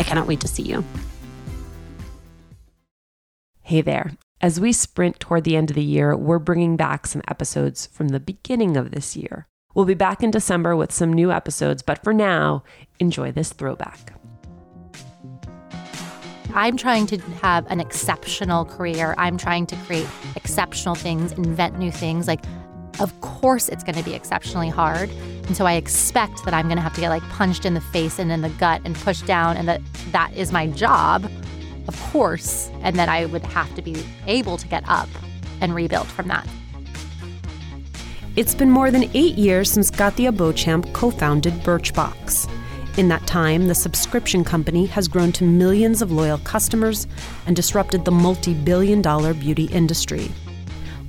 I cannot wait to see you. Hey there. As we sprint toward the end of the year, we're bringing back some episodes from the beginning of this year. We'll be back in December with some new episodes, but for now, enjoy this throwback. I'm trying to have an exceptional career. I'm trying to create exceptional things, invent new things. Like, of course, it's going to be exceptionally hard. And so I expect that I'm going to have to get like punched in the face and in the gut and pushed down, and that that is my job, of course, and that I would have to be able to get up and rebuild from that. It's been more than eight years since Katia Beauchamp co founded Birchbox. In that time, the subscription company has grown to millions of loyal customers and disrupted the multi billion dollar beauty industry.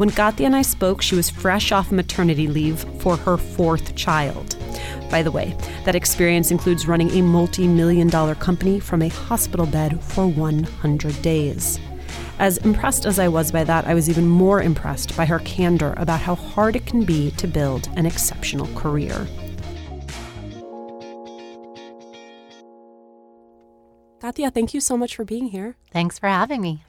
When Katia and I spoke, she was fresh off maternity leave for her fourth child. By the way, that experience includes running a multi million dollar company from a hospital bed for 100 days. As impressed as I was by that, I was even more impressed by her candor about how hard it can be to build an exceptional career. Katia, thank you so much for being here. Thanks for having me.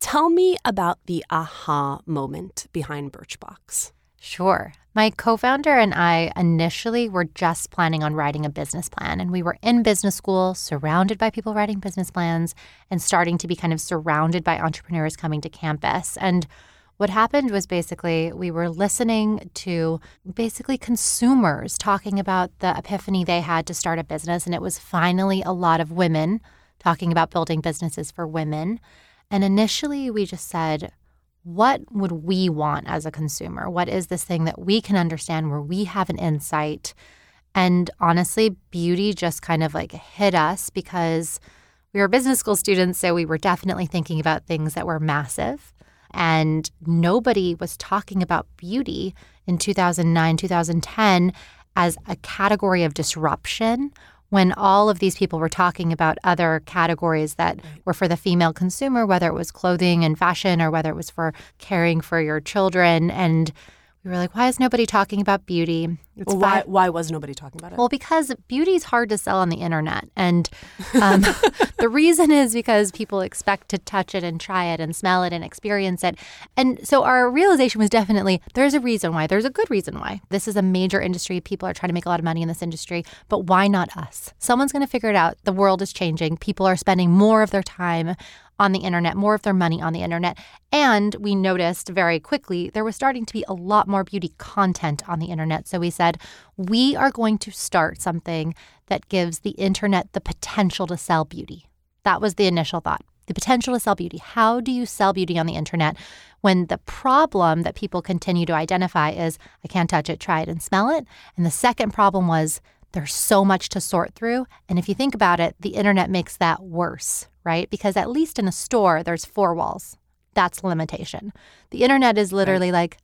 Tell me about the aha moment behind Birchbox. Sure. My co founder and I initially were just planning on writing a business plan, and we were in business school, surrounded by people writing business plans, and starting to be kind of surrounded by entrepreneurs coming to campus. And what happened was basically we were listening to basically consumers talking about the epiphany they had to start a business. And it was finally a lot of women talking about building businesses for women. And initially, we just said, what would we want as a consumer? What is this thing that we can understand where we have an insight? And honestly, beauty just kind of like hit us because we were business school students. So we were definitely thinking about things that were massive. And nobody was talking about beauty in 2009, 2010 as a category of disruption when all of these people were talking about other categories that were for the female consumer, whether it was clothing and fashion or whether it was for caring for your children. And we were like, why is nobody talking about beauty? Well, why, why was nobody talking about it? Well, because beauty is hard to sell on the internet. And um, the reason is because people expect to touch it and try it and smell it and experience it. And so our realization was definitely there's a reason why. There's a good reason why. This is a major industry. People are trying to make a lot of money in this industry. But why not us? Someone's going to figure it out. The world is changing. People are spending more of their time on the internet, more of their money on the internet. And we noticed very quickly there was starting to be a lot more beauty content on the internet. So we said, we are going to start something that gives the internet the potential to sell beauty. That was the initial thought. The potential to sell beauty. How do you sell beauty on the internet when the problem that people continue to identify is I can't touch it, try it, and smell it? And the second problem was there's so much to sort through. And if you think about it, the internet makes that worse, right? Because at least in a store, there's four walls. That's limitation. The internet is literally like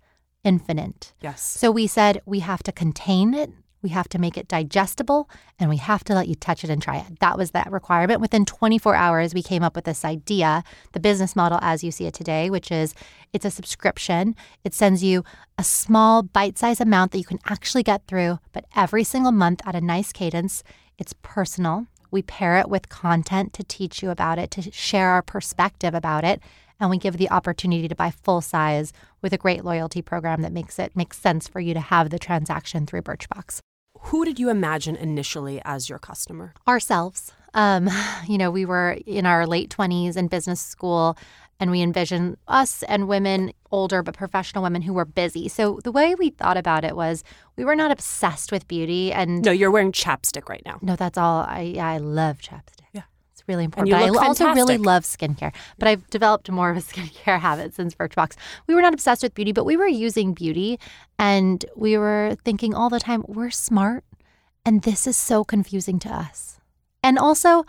infinite. Yes. So we said we have to contain it, we have to make it digestible, and we have to let you touch it and try it. That was that requirement. Within 24 hours, we came up with this idea, the business model as you see it today, which is it's a subscription. It sends you a small bite sized amount that you can actually get through, but every single month at a nice cadence. It's personal. We pair it with content to teach you about it, to share our perspective about it and we give the opportunity to buy full size with a great loyalty program that makes it make sense for you to have the transaction through Birchbox. Who did you imagine initially as your customer? Ourselves. Um, you know, we were in our late 20s in business school and we envisioned us and women, older but professional women who were busy. So the way we thought about it was we were not obsessed with beauty and No, you're wearing chapstick right now. No, that's all I yeah, I love chapstick Yeah. It's really important. And you but look I also really love skincare. But I've developed more of a skincare habit since Birchbox. We were not obsessed with beauty, but we were using beauty and we were thinking all the time, we're smart and this is so confusing to us. And also,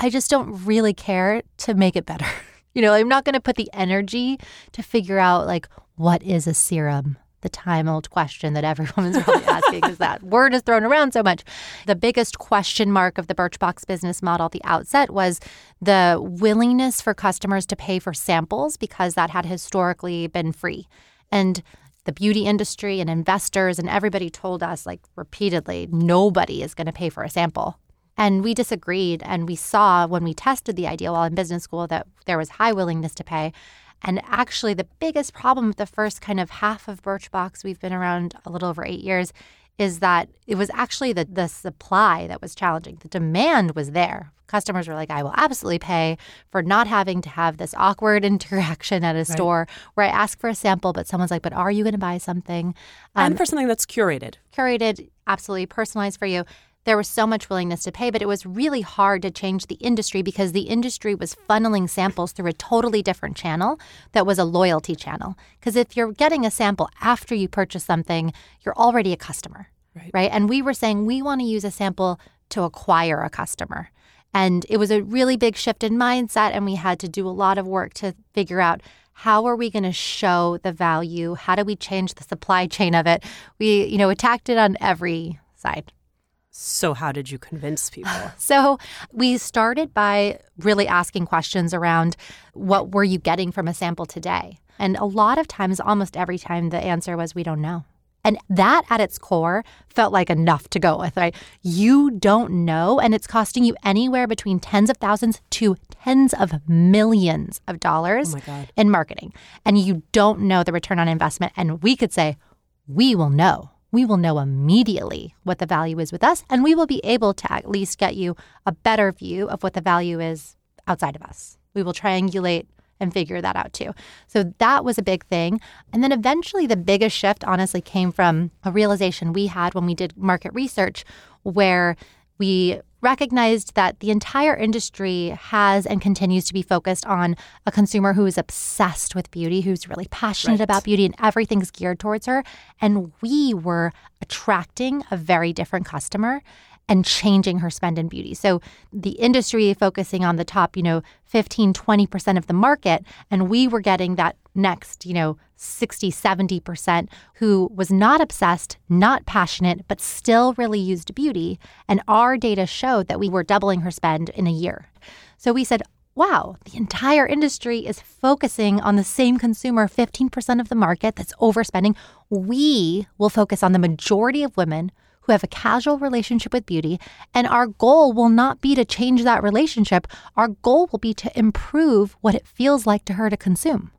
I just don't really care to make it better. You know, I'm not going to put the energy to figure out like what is a serum the time old question that every woman's probably asking is that word is thrown around so much. The biggest question mark of the Birchbox business model at the outset was the willingness for customers to pay for samples because that had historically been free. And the beauty industry and investors and everybody told us, like repeatedly, nobody is going to pay for a sample. And we disagreed. And we saw when we tested the idea while in business school that there was high willingness to pay. And actually, the biggest problem with the first kind of half of Birchbox, we've been around a little over eight years, is that it was actually the, the supply that was challenging. The demand was there. Customers were like, I will absolutely pay for not having to have this awkward interaction at a store where I ask for a sample, but someone's like, But are you going to buy something? and um, for something that's curated. curated, absolutely personalized for you. There was so much willingness to pay, but it was really hard to change the industry because the industry was funneling samples through a totally different channel that was a loyalty channel. Because if you're getting a sample after you purchase something, you're already a customer, Right. right? And we were saying we want to use a sample to acquire a customer. And it was a really big shift in mindset, and we had to do a lot of work to figure out how are we going to show the value? How do we change the supply chain of it? We, you know, attacked it on every side. So, how did you convince people? So we started by really asking questions around what were you getting from a sample today? And a lot of times, almost every time, the answer was, we don't know. And that at its core felt like enough to go with, right? You don't know, and it's costing you anywhere between tens of thousands to tens of millions of dollars Oh in marketing. And you don't know the return on investment. And we could say, we will know. We will know immediately what the value is with us, and we will be able to at least get you a better view of what the value is outside of us. We will triangulate and figure that out too. So that was a big thing. And then eventually, the biggest shift, honestly, came from a realization we had when we did market research where we recognized that the entire industry has and continues to be focused on a consumer who is obsessed with beauty, who's really passionate Right. about beauty, and everything's geared towards her. And we were attracting a very different customer and changing her spend in beauty. So the industry focusing on the top, you know, 15, 20% of the market, and we were getting that next, you know, 60, 70% who was not obsessed, not passionate, but still really used beauty. And our data showed that we were doubling her spend in a year. So we said, wow, the entire industry is focusing on the same consumer, 15% of the market that's overspending. We will focus on the majority of women who have a casual relationship with beauty. And our goal will not be to change that relationship. Our goal will be to improve what it feels like to her to consume.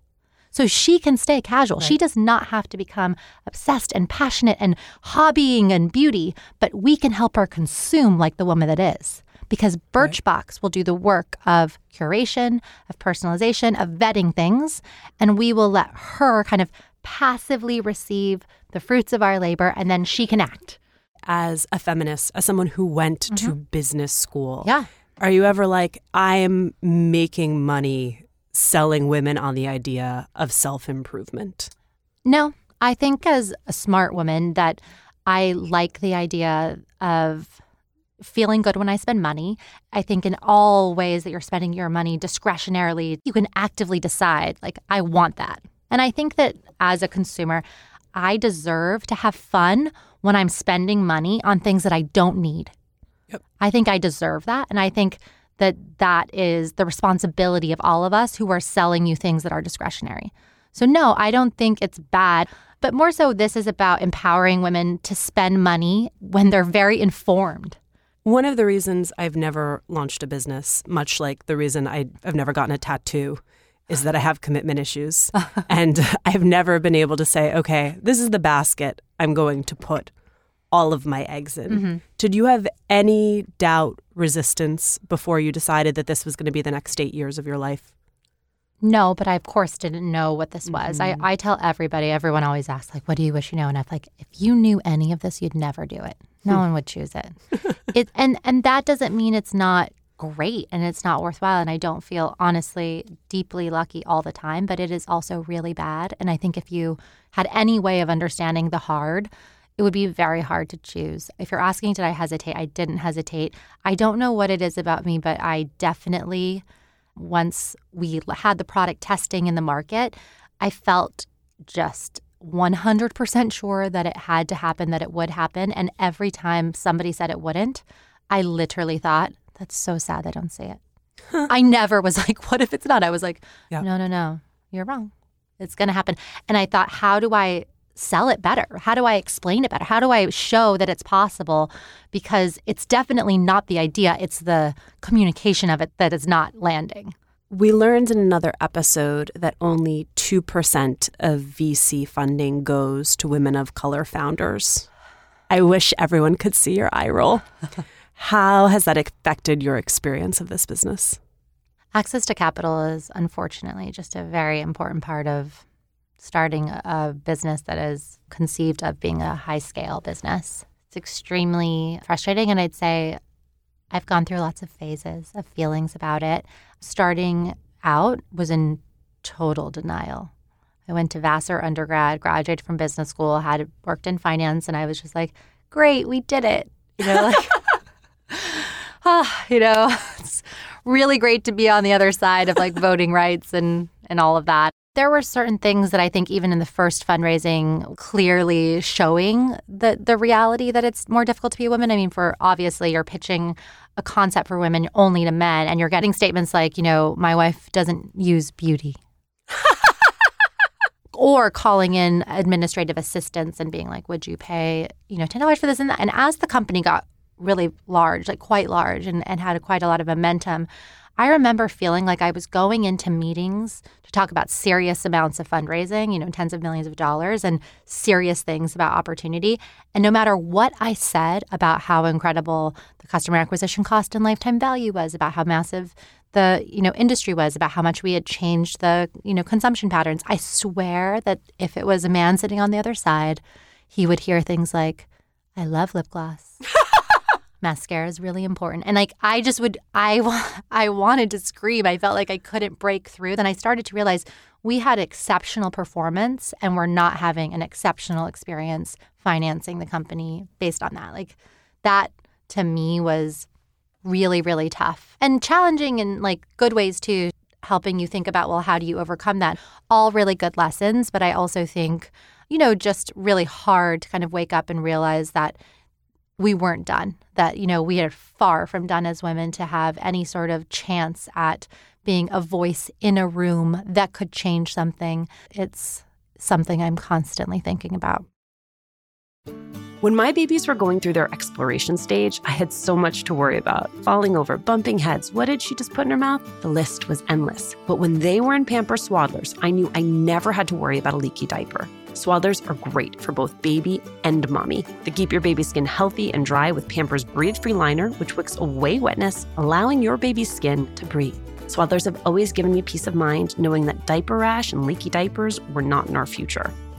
So she can stay casual. She does not have to become obsessed and passionate and hobbying and beauty, but we can help her consume like the woman that is. Because Birchbox will do the work of curation, of personalization, of vetting things, and we will let her kind of passively receive the fruits of our labor and then she can act. As a feminist, as someone who went to mm-hmm. business school, Yeah. are you ever like, I'm making money selling women on the idea of self improvement? No, I think as a smart woman that I like the idea of feeling good when I spend money. I think in all ways that you're spending your money discretionarily, you can actively decide, like, I want that. And I think that as a consumer, I deserve to have fun when I'm spending money on things that I don't need. Yep. I think I deserve that. And I think that that is the responsibility of all of us who are selling you things that are discretionary. So, no, I don't think it's bad. But more so, this is about empowering women to spend money when they're very informed. One of the reasons I've never launched a business, much like the reason I, have never gotten a tattoo, is that I have commitment issues. and I've never been able to say, okay, this is the basket I'm going to put all of my eggs in. Mm-hmm. Did you have any doubt, resistance before you decided that this was going to be the next eight years of your life? No, but I of course didn't know what this was. Mm-hmm. I, I tell everybody, everyone always asks, like, what do you wish you know? And I'm like, if you knew any of this, you'd never do it. No one would choose it. it and and that doesn't mean it's not great and it's not worthwhile. And I don't feel honestly deeply lucky all the time, but it is also really bad. And I think if you had any way of understanding the hard, it would be very hard to choose. If you're asking, did I hesitate? I didn't hesitate. I don't know what it is about me, but I definitely once we had the product testing in the market, I felt just 100% sure that it had to happen, that it would happen. And every time somebody said it wouldn't, I literally thought, that's so sad they don't say it. I never was like, what if it's not? I was like, no, no, no, you're wrong. It's going to happen. And I thought, how do I sell it better? How do I explain it better? How do I show that it's possible? Because it's definitely not the idea, it's the communication of it that is not landing. We learned in another episode that only 2% of VC funding goes to women of color founders. I wish everyone could see your eye roll. How has that affected your experience of this business? Access to capital is unfortunately just a very important part of starting a business that is conceived of being a high scale business. It's extremely frustrating. And I'd say I've gone through lots of phases of feelings about it. Starting out was in total denial. I went to Vassar undergrad, graduated from business school, had worked in finance, and I was just like, great, we did it. You know, like, ah, you know, it's really great to be on the other side of like voting rights and, and all of that. There were certain things that I think even in the first fundraising clearly showing the the reality that it's more difficult to be a woman. I mean, for obviously you're pitching a concept for women only to men and you're getting statements like, you know, my wife doesn't use beauty. or calling in administrative assistants and being like, would you pay, you know, $10 for this and that? And as the company got really large, like quite large and, and had quite a lot of momentum, I remember feeling like I was going into meetings to talk about serious amounts of fundraising, you know, tens of millions of dollars and serious things about opportunity. And no matter what I said about how incredible the customer acquisition cost and lifetime value was, about how massive the you know industry was about how much we had changed the you know consumption patterns i swear that if it was a man sitting on the other side he would hear things like i love lip gloss mascara is really important. And like I just would I I wanted to scream. I felt like I couldn't break through. Then I started to realize we had exceptional performance and we're not having an exceptional experience financing the company based on that. Like that to me was really really tough and challenging in like good ways too helping you think about well how do you overcome that all really good lessons but i also think you know just really hard to kind of wake up and realize that we weren't done, that, you know, we are far from done as women to have any sort of chance at being a voice in a room that could change something. It's something I'm constantly thinking about. When my babies were going through their exploration stage, I had so much to worry about falling over, bumping heads. What did she just put in her mouth? The list was endless. But when they were in Pamper Swaddlers, I knew I never had to worry about a leaky diaper. Swaddlers are great for both baby and mommy. They keep your baby's skin healthy and dry with Pampers Breathe Free Liner, which wicks away wetness, allowing your baby's skin to breathe. Swaddlers have always given me peace of mind knowing that diaper rash and leaky diapers were not in our future.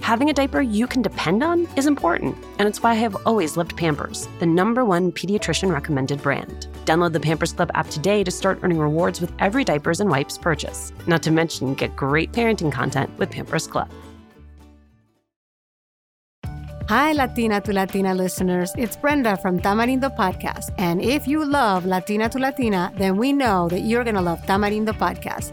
Having a diaper you can depend on is important, and it's why I have always loved Pampers, the number one pediatrician recommended brand. Download the Pampers Club app today to start earning rewards with every diapers and wipes purchase. Not to mention, get great parenting content with Pampers Club. Hi, Latina to Latina listeners. It's Brenda from Tamarindo Podcast. And if you love Latina to Latina, then we know that you're going to love Tamarindo Podcast.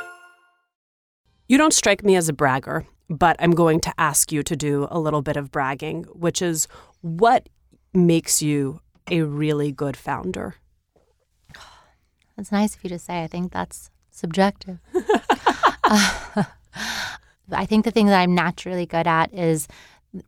You don't strike me as a bragger, but I'm going to ask you to do a little bit of bragging, which is what makes you a really good founder? That's nice of you to say. I think that's subjective. uh, I think the thing that I'm naturally good at is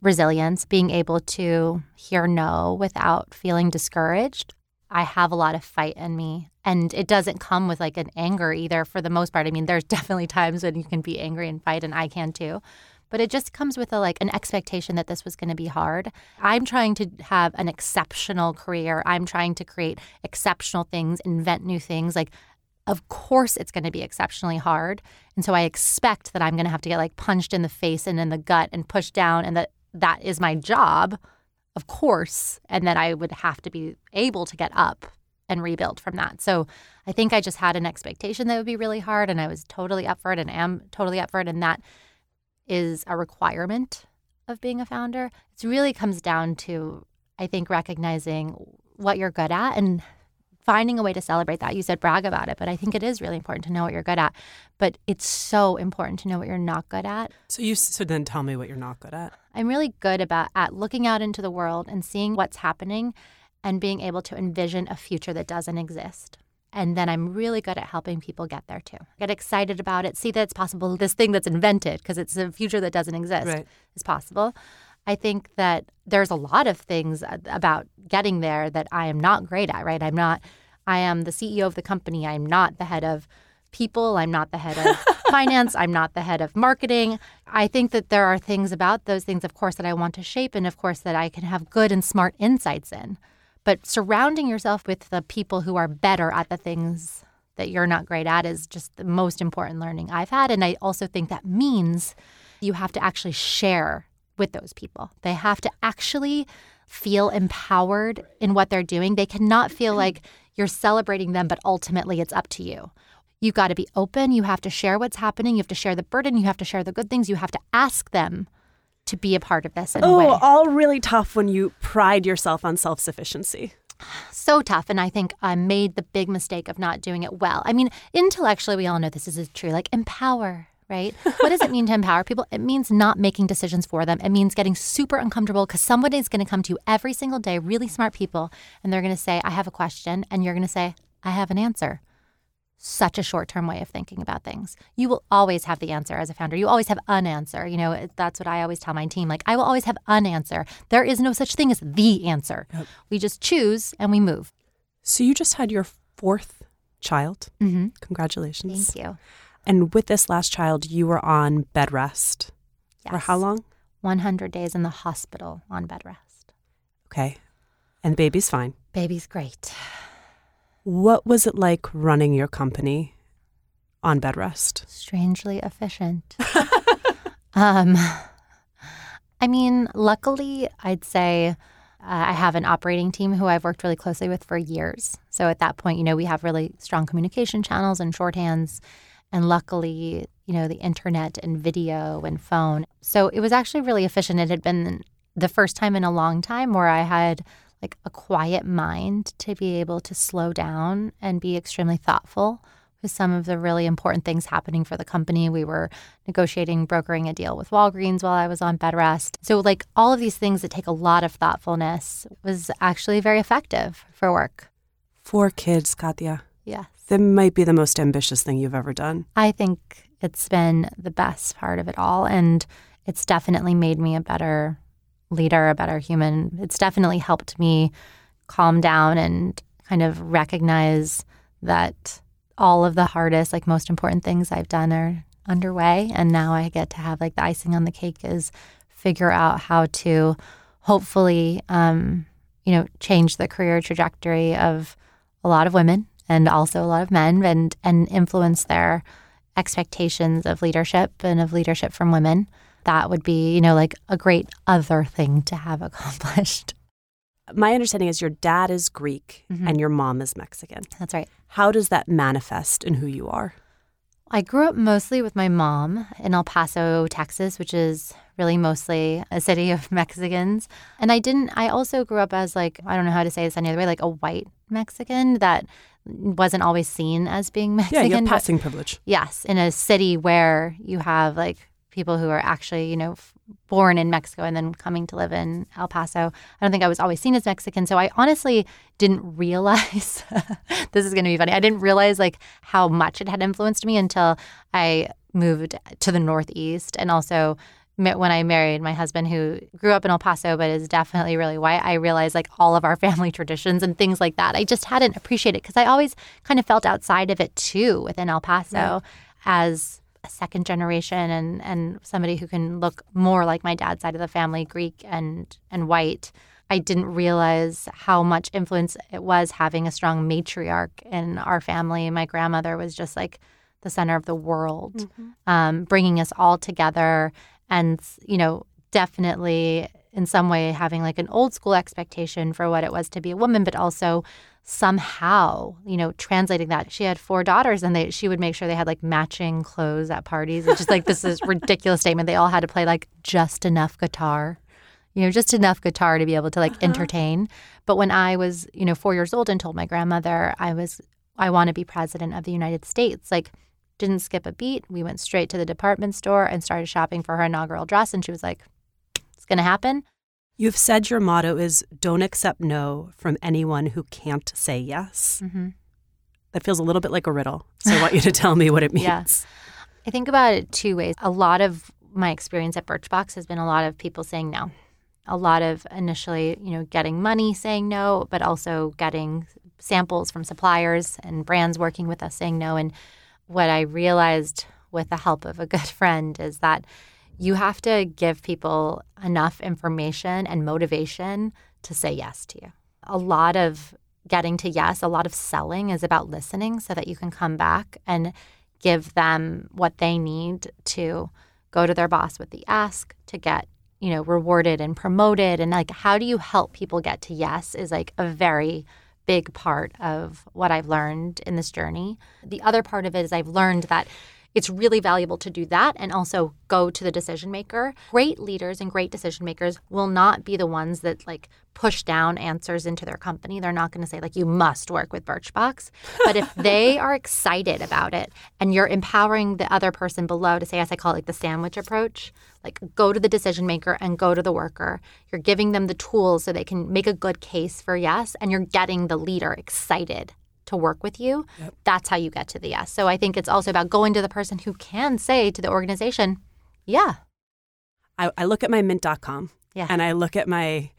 resilience, being able to hear no without feeling discouraged. I have a lot of fight in me. And it doesn't come with like an anger either for the most part. I mean, there's definitely times when you can be angry and fight, and I can too. But it just comes with a like an expectation that this was going to be hard. I'm trying to have an exceptional career. I'm trying to create exceptional things, invent new things. Like, of course, it's going to be exceptionally hard. And so I expect that I'm going to have to get like punched in the face and in the gut and pushed down, and that that is my job of course, and that I would have to be able to get up and rebuild from that. So I think I just had an expectation that would be really hard, and I was totally up for it and am totally up for it. And that is a requirement of being a founder. It really comes down to, I think, recognizing what you're good at and finding a way to celebrate that. You said brag about it, but I think it is really important to know what you're good at. But it's so important to know what you're not good at. So you so then tell me what you're not good at. I'm really good about at looking out into the world and seeing what's happening and being able to envision a future that doesn't exist. And then I'm really good at helping people get there too. Get excited about it, see that it's possible. This thing that's invented, because it's a future that doesn't exist, right. is possible. I think that there's a lot of things about getting there that I am not great at, right? I'm not, I am the CEO of the company. I'm not the head of people. I'm not the head of finance. I'm not the head of marketing. I think that there are things about those things, of course, that I want to shape and, of course, that I can have good and smart insights in. But surrounding yourself with the people who are better at the things that you're not great at is just the most important learning I've had. And I also think that means you have to actually share with those people. They have to actually feel empowered in what they're doing. They cannot feel like you're celebrating them, but ultimately it's up to you. You've got to be open. You have to share what's happening. You have to share the burden. You have to share the good things. You have to ask them to be a part of this in oh, a way. all really tough when you pride yourself on self sufficiency. So tough. And I think I made the big mistake of not doing it well. I mean, intellectually, we all know this is true. Like, empower, right? what does it mean to empower people? It means not making decisions for them. It means getting super uncomfortable because somebody is going to come to you every single day, really smart people, and they're going to say, I have a question. And you're going to say, I have an answer such a short term way of thinking about things. You will always have the answer as a founder. You always have an answer. You know, that's what I always tell my team. Like, I will always have an answer. There is no such thing as the answer. Yep. We just choose and we move. So, you just had your fourth child. Mm-hmm. Congratulations. Thank you. And with this last child, you were on bed rest. Yes. For how long? 100 days in the hospital on bed rest. Okay. And the baby's fine. Baby's great. What was it like running your company on bed rest? Strangely efficient. um, I mean, luckily, I'd say uh, I have an operating team who I've worked really closely with for years. So at that point, you know, we have really strong communication channels and shorthands. And luckily, you know, the internet and video and phone. So it was actually really efficient. It had been the first time in a long time where I had like a quiet mind to be able to slow down and be extremely thoughtful with some of the really important things happening for the company. We were negotiating, brokering a deal with Walgreens while I was on bed rest. So, like all of these things that take a lot of thoughtfulness was actually very effective for work. Four kids, Katia. Yes. That might be the most ambitious thing you've ever done. I think it's been the best part of it all. And it's definitely made me a better leader, a better human. It's definitely helped me calm down and kind of recognize that all of the hardest, like most important things I've done are underway. And now I get to have like the icing on the cake is figure out how to hopefully, um, you know, change the career trajectory of a lot of women and also a lot of men and and influence their expectations of leadership and of leadership from women. That would be, you know, like a great other thing to have accomplished. My understanding is your dad is Greek Mhm. and your mom is Mexican. That's right. How does that manifest in who you are? I grew up mostly with my mom in El Paso, Texas, which is really mostly a city of Mexicans. And I didn't, I also grew up as like, I don't know how to say this any other way, like a white Mexican that wasn't always seen as being Mexican. Yeah, you have passing privilege. yes, in a city where you have like people who are actually, you know, f- born in Mexico and then coming to live in El Paso. I don't think I was always seen as Mexican. So I honestly didn't realize this is going to be funny. I didn't realize like how much it had influenced me until I moved to the Northeast and also when I married my husband who grew up in El Paso but is definitely really white, I realized like all of our family traditions and things like that. I just hadn't appreciated because I always kind of felt outside of it too within El Paso as a second generation and and somebody who can look more like my dad's side of the family, Greek and and white. I didn't realize how much influence it was having a strong matriarch in our family. My grandmother was just like the center of the world, um, bringing us all together, and you know, definitely in some way having like an old school expectation for what it was to be a woman, but also somehow, you know, translating that. She had four daughters and they she would make sure they had like matching clothes at parties. It's just like this is ridiculous statement. They all had to play like just enough guitar. You know, just enough guitar to be able to like uh-huh. entertain. But when I was, you know, 4 years old and told my grandmother I was I want to be president of the United States, like didn't skip a beat. We went straight to the department store and started shopping for her inaugural dress and she was like it's going to happen. You've said your motto is don't accept no from anyone who can't say yes. Mm-hmm. That feels a little bit like a riddle. So I want you to tell me what it means. Yeah. I think about it two ways. A lot of my experience at Birchbox has been a lot of people saying no. A lot of initially, you know, getting money saying no, but also getting samples from suppliers and brands working with us saying no. And what I realized with the help of a good friend is that you have to give people enough information and motivation to say yes to you. A lot of getting to yes, a lot of selling is about listening so that you can come back and give them what they need to go to their boss with the ask to get you know rewarded and promoted and like how do you help people get to yes is like a very big part of what I've learned in this journey. The other part of it is I've learned that it's really valuable to do that and also go to the decision maker. Great leaders and great decision makers will not be the ones that like push down answers into their company. They're not going to say like you must work with Birchbox. But if they are excited about it and you're empowering the other person below to say as I call it like the sandwich approach, like go to the decision maker and go to the worker. You're giving them the tools so they can make a good case for yes and you're getting the leader excited to work with you, that's how you get to the yes. So I think it's also about going to the person who can say to the organization, yeah, I, I look at my mint.com Yeah. and I look at my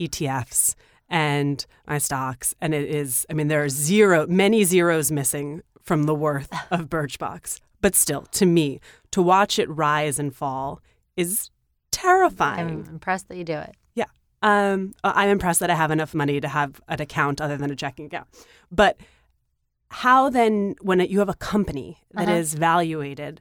ETFs and my stocks, and it is, I mean, there are zero, many zeros missing from the worth of Birchbox. But still, to me, to watch it rise and fall is terrifying. I'm impressed that you do it. Um, I'm impressed that I have enough money to have an account other than a checking account. But how then, when it, you have a company that is Uh-huh. valuated,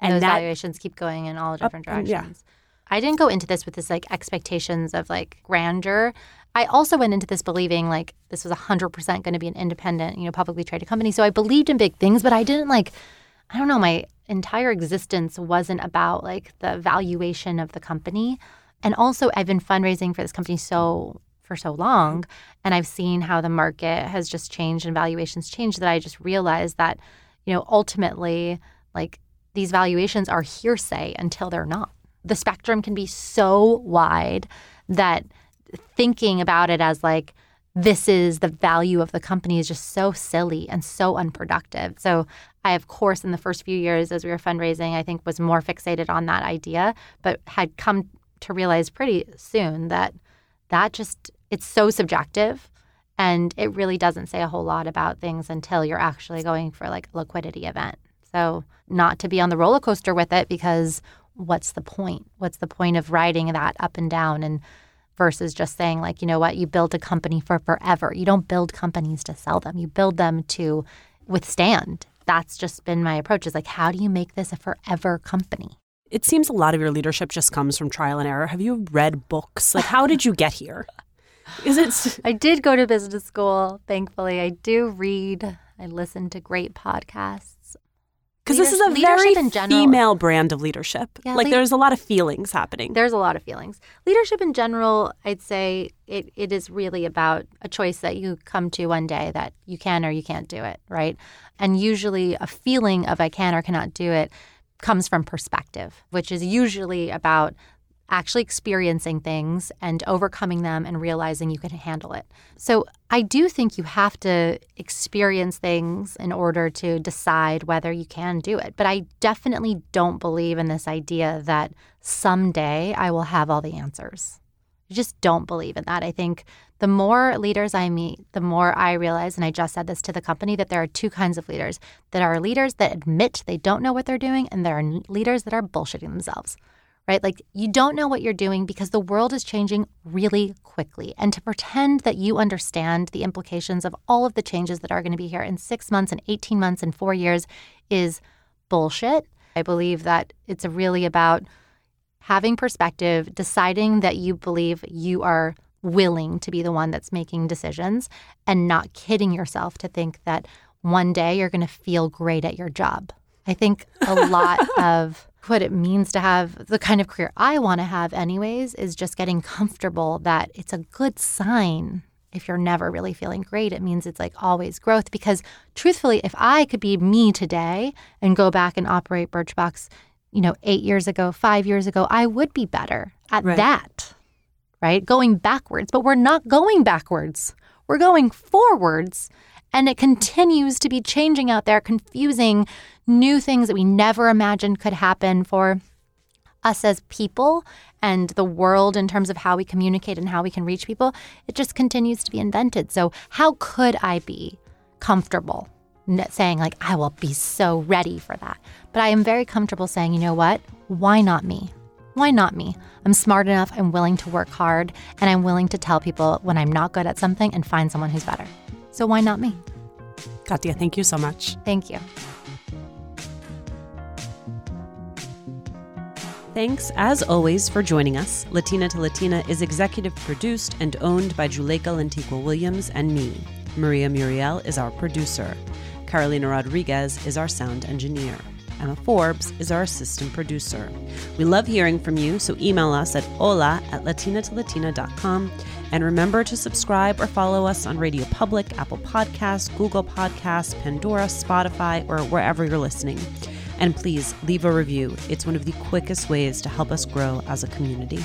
And, and those that valuations keep going in all different and- directions. yeah. I didn't go into this with this like expectations of like grandeur. I also went into this believing like this was 100% going to be an independent, you know, publicly traded company. So I believed in big things, but I didn't like I don't know, my entire existence wasn't about like the valuation of the company. And also I've been fundraising for this company so for so long and I've seen how the market has just changed and valuations changed that I just realized that, you know, ultimately, like these valuations are hearsay until they're not. The spectrum can be so wide that thinking about it as like, this is the value of the company is just so silly and so unproductive. So I, of course, in the first few years as we were fundraising, I think was more fixated on that idea, but had come to realize pretty soon that that just it's so subjective and it really doesn't say a whole lot about things until you're actually going for like a liquidity event. So not to be on the roller coaster with it because what's the point? What's the point of riding that up and down and versus just saying like, you know what, you build a company for forever. You don't build companies to sell them. You build them to withstand. That's just been my approach is like how do you make this a forever company? It seems a lot of your leadership just comes from trial and error. Have you read books? Like how did you get here? Is it I did go to business school, thankfully. I do read. I listen to great podcasts. Because this is a very female brand of leadership. Yeah, like there's a lot of feelings happening. There's a lot of feelings. Leadership in general, I'd say it, it is really about a choice that you come to one day that you can or you can't do it, right? And usually a feeling of I can or cannot do it comes from perspective, which is usually about actually experiencing things and overcoming them and realizing you can handle it. So, I do think you have to experience things in order to decide whether you can do it. But I definitely don't believe in this idea that someday I will have all the answers. Just don't believe in that. I think the more leaders I meet, the more I realize, and I just said this to the company, that there are two kinds of leaders. That are leaders that admit they don't know what they're doing, and there are leaders that are bullshitting themselves right? Like you don't know what you're doing because the world is changing really quickly. And to pretend that you understand the implications of all of the changes that are going to be here in six months and 18 months and four years is bullshit. I believe that it's really about having perspective, deciding that you believe you are willing to be the one that's making decisions and not kidding yourself to think that one day you're going to feel great at your job. I think a lot of what it means to have the kind of career I want to have, anyways, is just getting comfortable that it's a good sign if you're never really feeling great. It means it's like always growth. Because truthfully, if I could be me today and go back and operate Birchbox, you know, eight years ago, five years ago, I would be better at right. that, right? Going backwards. But we're not going backwards, we're going forwards. And it continues to be changing out there, confusing new things that we never imagined could happen for us as people and the world in terms of how we communicate and how we can reach people. It just continues to be invented. So, how could I be comfortable saying, like, I will be so ready for that? But I am very comfortable saying, you know what? Why not me? Why not me? I'm smart enough, I'm willing to work hard, and I'm willing to tell people when I'm not good at something and find someone who's better. So why not me? Katia, thank you so much. Thank you. Thanks, as always, for joining us. Latina to Latina is executive produced and owned by Juleyka Lantigua Williams and me. Maria Muriel is our producer. Carolina Rodriguez is our sound engineer. Emma Forbes is our assistant producer. We love hearing from you, so email us at hola at latinatolatina.com and remember to subscribe or follow us on Radio Public, Apple Podcasts, Google Podcasts, Pandora, Spotify, or wherever you're listening. And please leave a review. It's one of the quickest ways to help us grow as a community.